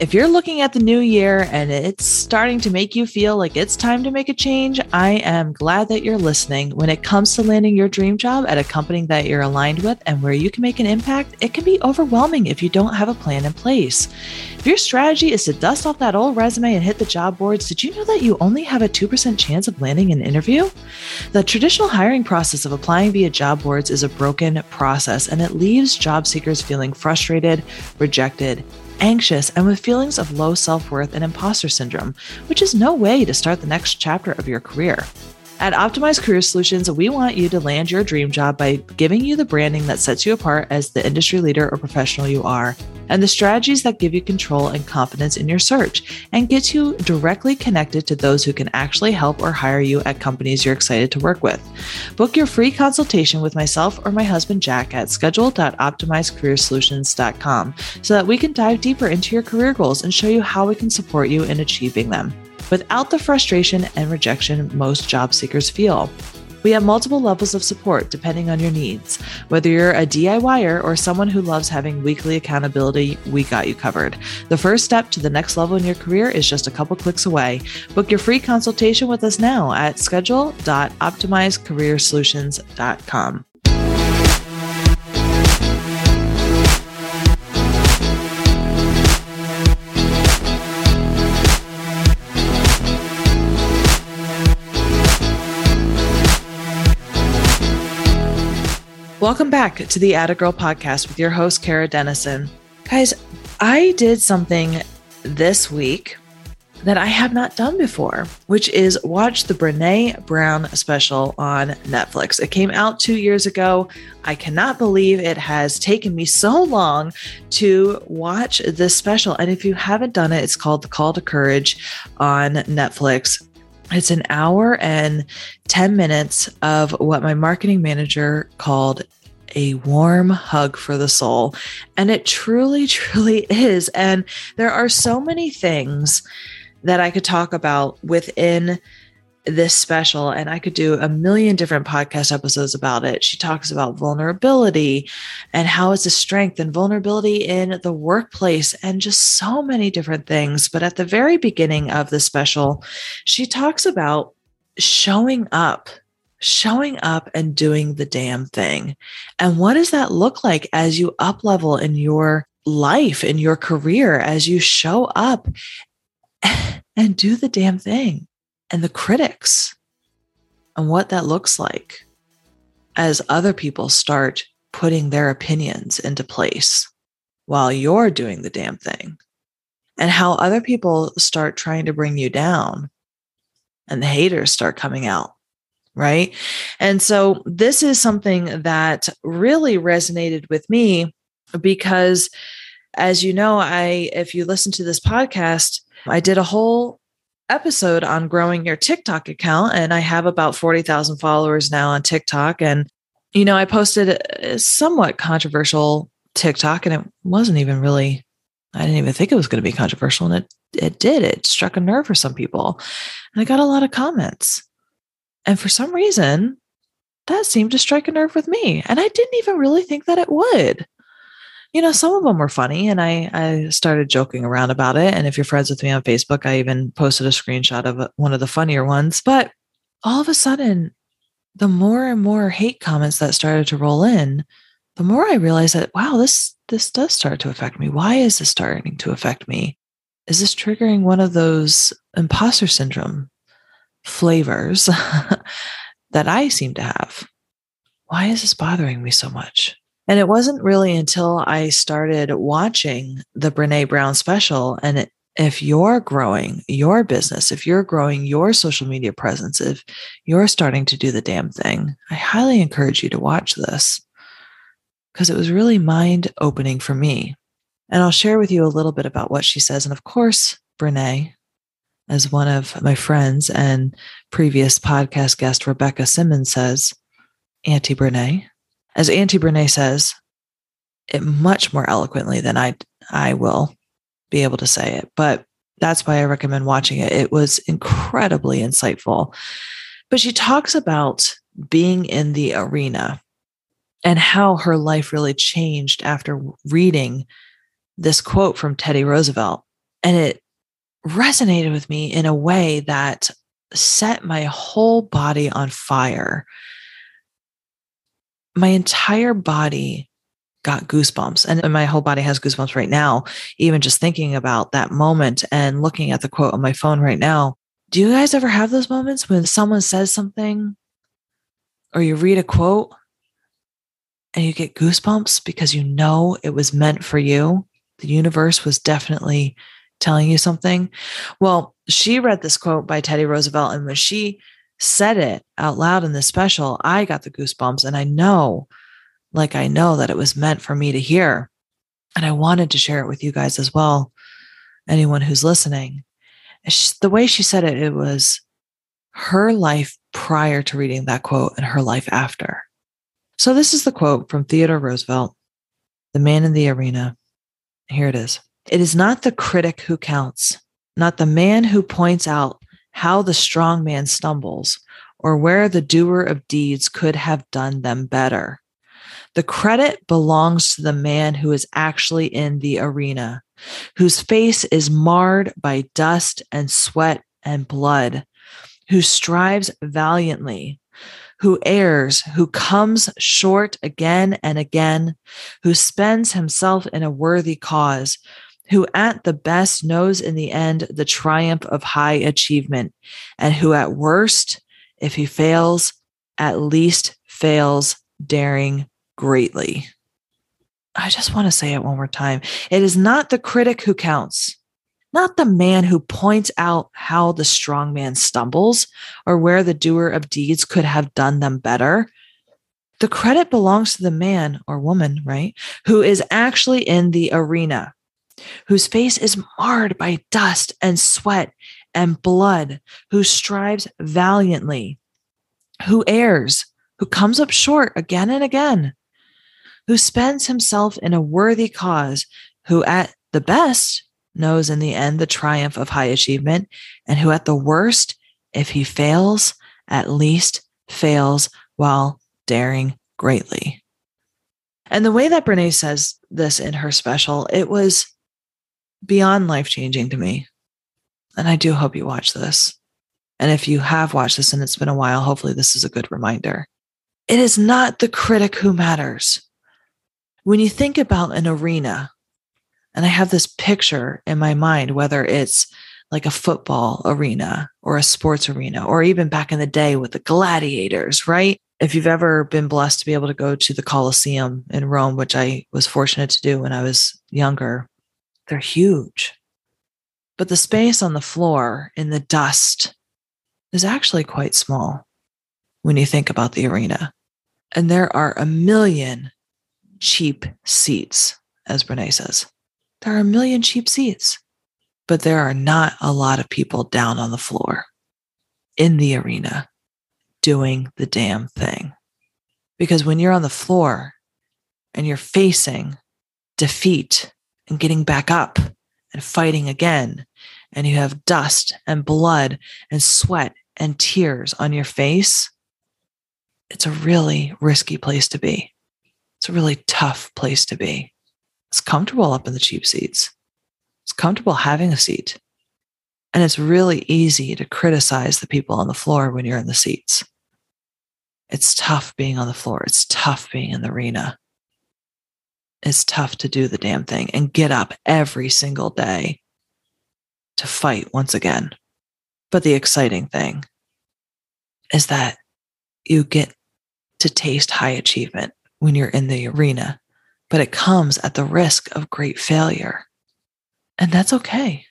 If you're looking at the new year and it's starting to make you feel like it's time to make a change, I am glad that you're listening. When it comes to landing your dream job at a company that you're aligned with and where you can make an impact, it can be overwhelming if you don't have a plan in place. If your strategy is to dust off that old resume and hit the job boards, did you know that you only have a 2% chance of landing an interview? The traditional hiring process of applying via job boards is a broken process and it leaves job seekers feeling frustrated, rejected, anxious, and with feelings of low self worth and imposter syndrome, which is no way to start the next chapter of your career. At Optimized Career Solutions, we want you to land your dream job by giving you the branding that sets you apart as the industry leader or professional you are, and the strategies that give you control and confidence in your search, and gets you directly connected to those who can actually help or hire you at companies you're excited to work with. Book your free consultation with myself or my husband Jack at schedule.optimizedcareersolutions.com so that we can dive deeper into your career goals and show you how we can support you in achieving them without the frustration and rejection most job seekers feel. We have multiple levels of support depending on your needs. Whether you're a DIYer or someone who loves having weekly accountability, we got you covered. The first step to the next level in your career is just a couple clicks away. Book your free consultation with us now at schedule.optimizecareersolutions.com. Welcome back to the Atta Girl podcast with your host, Kara Dennison. Guys, I did something this week that I have not done before, which is watch the Brene Brown special on Netflix. It came out two years ago. I cannot believe it has taken me so long to watch this special. And if you haven't done it, it's called The Call to Courage on Netflix. It's an hour and 10 minutes of what my marketing manager called a warm hug for the soul. And it truly, truly is. And there are so many things that I could talk about within this special, and I could do a million different podcast episodes about it. She talks about vulnerability and how it's a strength and vulnerability in the workplace and just so many different things. But at the very beginning of the special, she talks about showing up showing up and doing the damn thing. And what does that look like as you up level in your life, in your career, as you show up and do the damn thing? and the critics and what that looks like as other people start putting their opinions into place while you're doing the damn thing and how other people start trying to bring you down and the haters start coming out right and so this is something that really resonated with me because as you know i if you listen to this podcast i did a whole episode on growing your TikTok account. And I have about 40,000 followers now on TikTok. And, you know, I posted a somewhat controversial TikTok and it wasn't even really, I didn't even think it was going to be controversial. And it, it did. It struck a nerve for some people. And I got a lot of comments. And for some reason, that seemed to strike a nerve with me. And I didn't even really think that it would you know, some of them were funny and I, I started joking around about it. And if you're friends with me on Facebook, I even posted a screenshot of uh, one of the funnier ones. But all of a sudden, the more and more hate comments that started to roll in, the more I realized that, wow, this, this does start to affect me. Why is this starting to affect me? Is this triggering one of those imposter syndrome flavors that I seem to have? Why is this bothering me so much? And it wasn't really until I started watching the Brene Brown special and if you're growing your business, if you're growing your social media presence, if you're starting to do the damn thing, I highly encourage you to watch this because it was really mind opening for me. And I'll share with you a little bit about what she says. And of course, Brene, as one of my friends and previous podcast guest, Rebecca Simmons says, Auntie Brene, as Auntie Brene says, it much more eloquently than I I will be able to say it. But that's why I recommend watching it. It was incredibly insightful. But she talks about being in the arena and how her life really changed after reading this quote from Teddy Roosevelt. And it resonated with me in a way that set my whole body on fire. My entire body got goosebumps, and my whole body has goosebumps right now, even just thinking about that moment and looking at the quote on my phone right now. Do you guys ever have those moments when someone says something or you read a quote and you get goosebumps because you know it was meant for you? The universe was definitely telling you something. Well, she read this quote by Teddy Roosevelt, and when she said it out loud in this special, I got the goosebumps. And I know, like, I know that it was meant for me to hear. And I wanted to share it with you guys as well, anyone who's listening. The way she said it, it was her life prior to reading that quote and her life after. So, this is the quote from Theodore Roosevelt, The Man in the Arena. Here it is. It is not the critic who counts, not the man who points out how the strong man stumbles or where the doer of deeds could have done them better. The credit belongs to the man who is actually in the arena, whose face is marred by dust and sweat and blood, who strives valiantly, who errs, who comes short again and again, who spends himself in a worthy cause, who at the best knows in the end the triumph of high achievement, and who at worst, if he fails, at least fails daring greatly. I just want to say it one more time. It is not the critic who counts, not the man who points out how the strong man stumbles or where the doer of deeds could have done them better. The credit belongs to the man or woman, right, who is actually in the arena, whose face is marred by dust and sweat and blood, who strives valiantly, who errs, who comes up short again and again, who spends himself in a worthy cause, who at the best knows in the end the triumph of high achievement, and who at the worst, if he fails, at least fails while daring greatly. And the way that Brene says this in her special, it was beyond life changing to me. And I do hope you watch this. And if you have watched this and it's been a while, hopefully this is a good reminder. It is not the critic who matters. When you think about an arena, and I have this picture in my mind, whether it's like a football arena or a sports arena, or even back in the day with the gladiators, right? If you've ever been blessed to be able to go to the Colosseum in Rome, which I was fortunate to do when I was younger, they're huge. But the space on the floor in the dust is actually quite small when you think about the arena. And there are a million cheap seats, as Brene says. There are a million cheap seats, but there are not a lot of people down on the floor in the arena doing the damn thing. Because when you're on the floor and you're facing defeat and getting back up and fighting again. And you have dust and blood and sweat and tears on your face. It's a really risky place to be. It's a really tough place to be. It's comfortable up in the cheap seats. It's comfortable having a seat. And it's really easy to criticize the people on the floor when you're in the seats. It's tough being on the floor. It's tough being in the arena it's tough to do the damn thing and get up every single day to fight once again. But the exciting thing is that you get to taste high achievement when you're in the arena, but it comes at the risk of great failure. And that's okay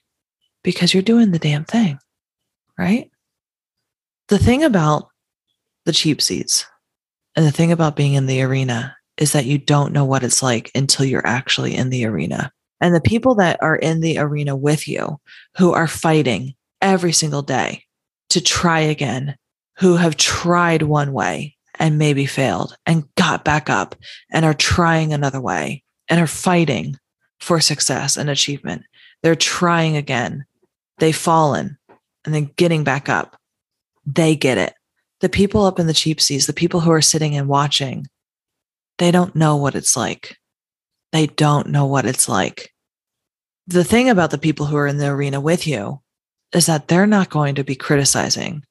because you're doing the damn thing, right? The thing about the cheap seats and the thing about being in the arena is that you don't know what it's like until you're actually in the arena. And the people that are in the arena with you who are fighting every single day to try again, who have tried one way and maybe failed and got back up and are trying another way and are fighting for success and achievement. They're trying again. They've fallen and then getting back up. They get it. The people up in the cheap seats, the people who are sitting and watching, they don't know what it's like. They don't know what it's like. the thing about the people who are in the arena with you is that they're not going to be criticizing.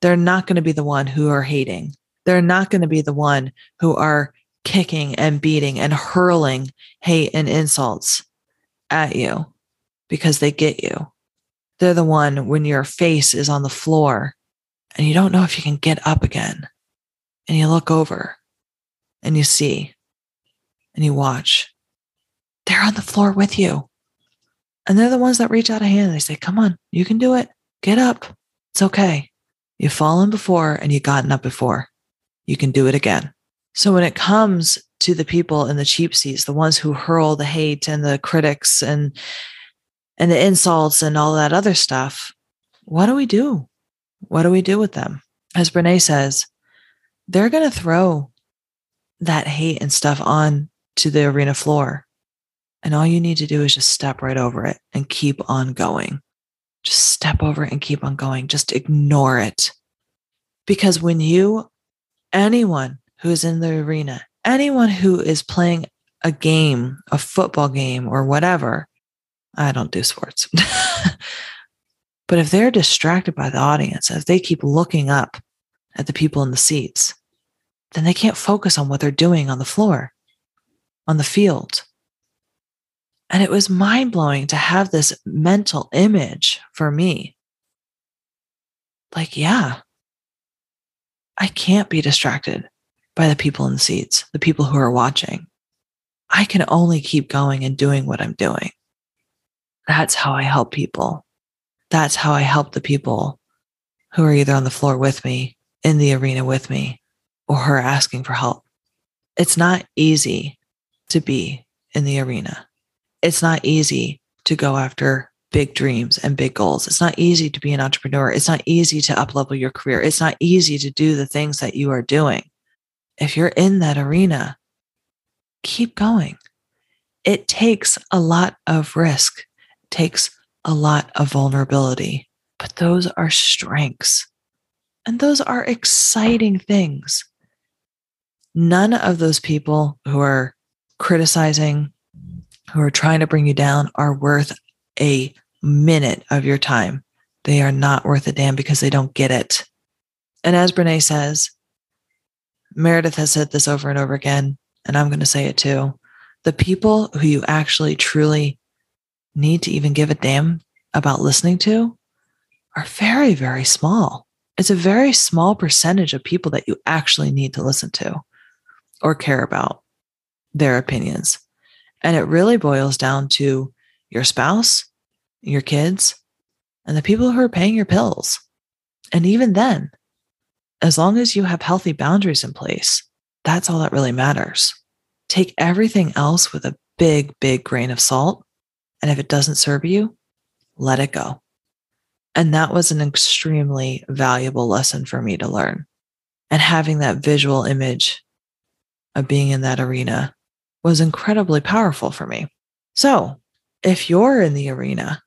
They're not going to be the one who are hating. They're not going to be the one who are kicking and beating and hurling hate and insults at you because they get you. They're the one when your face is on the floor and you don't know if you can get up again. And you look over and you see and you watch. They're on the floor with you. And they're the ones that reach out a hand. and They say, Come on, you can do it. Get up. It's okay. You've fallen before and you've gotten up before. You can do it again. So when it comes to the people in the cheap seats, the ones who hurl the hate and the critics and and the insults and all that other stuff, what do we do? What do we do with them? As Brene says, they're going to throw that hate and stuff on to the arena floor. And all you need to do is just step right over it and keep on going. Just step over it and keep on going. Just ignore it. Because when you, anyone who is in the arena, anyone who is playing a game, a football game or whatever, I don't do sports. but if they're distracted by the audience, if they keep looking up at the people in the seats, then they can't focus on what they're doing on the floor, on the field. And it was mind blowing to have this mental image for me. Like, yeah, I can't be distracted by the people in the seats, the people who are watching. I can only keep going and doing what I'm doing. That's how I help people. That's how I help the people who are either on the floor with me, in the arena with me, or are asking for help. It's not easy to be in the arena. It's not easy to go after big dreams and big goals. It's not easy to be an entrepreneur. It's not easy to uplevel your career. It's not easy to do the things that you are doing if you're in that arena, keep going. It takes a lot of risk, it takes a lot of vulnerability, but those are strengths and those are exciting things. None of those people who are criticizing, who are trying to bring you down, are worth a minute of your time. They are not worth a damn because they don't get it. And as Brene says, Meredith has said this over and over again, and I'm going to say it too. The people who you actually truly need to even give a damn about listening to are very, very small. It's a very small percentage of people that you actually need to listen to or care about their opinions. And it really boils down to your spouse, your kids, and the people who are paying your bills. And even then, as long as you have healthy boundaries in place, that's all that really matters. Take everything else with a big, big grain of salt. And if it doesn't serve you, let it go. And that was an extremely valuable lesson for me to learn. And having that visual image of being in that arena was incredibly powerful for me. So if you're in the arena,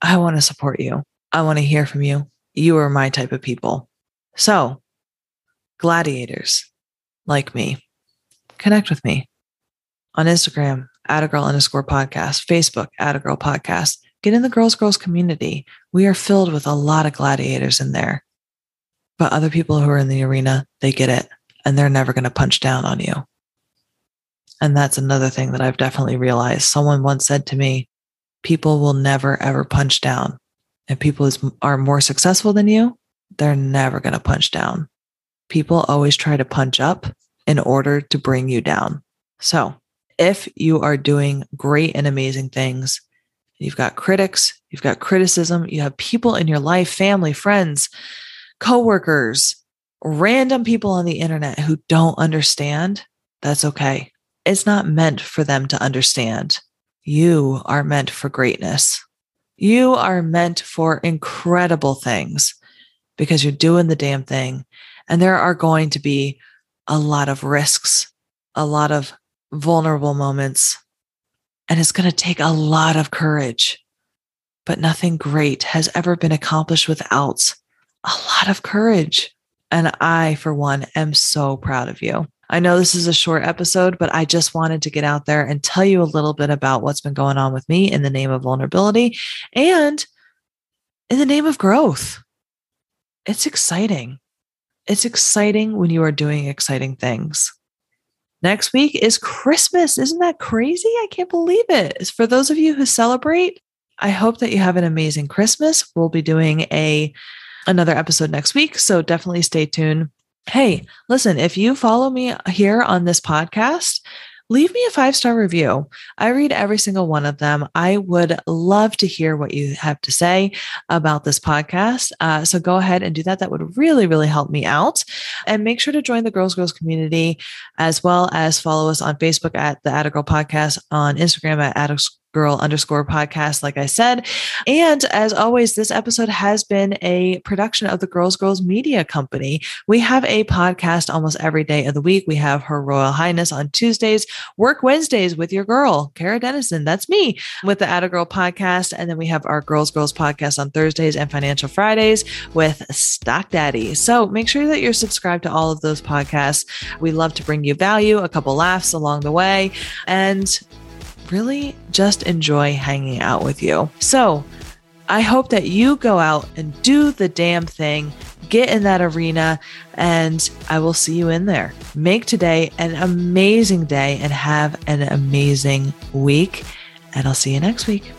I want to support you. I want to hear from you. You are my type of people. So gladiators like me, connect with me on Instagram at a girl underscore podcast, Facebook at a girl podcast. Get in the girls, girls community. We are filled with a lot of gladiators in there. But other people who are in the arena, they get it and they're never going to punch down on you. And that's another thing that I've definitely realized. Someone once said to me, people will never ever punch down. If people is, are more successful than you, they're never going to punch down people always try to punch up in order to bring you down. So, if you are doing great and amazing things, you've got critics, you've got criticism, you have people in your life, family, friends, coworkers, random people on the internet who don't understand, that's okay. It's not meant for them to understand. You are meant for greatness. You are meant for incredible things because you're doing the damn thing and there are going to be a lot of risks, a lot of vulnerable moments. And it's going to take a lot of courage. But nothing great has ever been accomplished without a lot of courage. And I, for one, am so proud of you. I know this is a short episode, but I just wanted to get out there and tell you a little bit about what's been going on with me in the name of vulnerability and in the name of growth. It's exciting. It's exciting when you are doing exciting things. Next week is Christmas. Isn't that crazy? I can't believe it. For those of you who celebrate, I hope that you have an amazing Christmas. We'll be doing a another episode next week, so definitely stay tuned. Hey, listen, if you follow me here on this podcast, leave me a five star review. I read every single one of them. I would love to hear what you have to say about this podcast. Uh, so go ahead and do that. That would really, really help me out. And make sure to join the Girls Girls community as well as follow us on Facebook at the Atta Girl Podcast, on Instagram at Atta girl underscore podcast, like I said. And as always, this episode has been a production of the Girls Girls Media Company. We have a podcast almost every day of the week. We have Her Royal Highness on Tuesdays, Work Wednesdays with your girl, Kara Dennison. That's me with the Atta Girl podcast. And then we have our Girls Girls podcast on Thursdays and Financial Fridays with Stock Daddy. So make sure that you're subscribed to all of those podcasts. We love to bring you value, a couple laughs along the way. And really just enjoy hanging out with you. So I hope that you go out and do the damn thing, get in that arena, and I will see you in there. Make today an amazing day and have an amazing week. And I'll see you next week.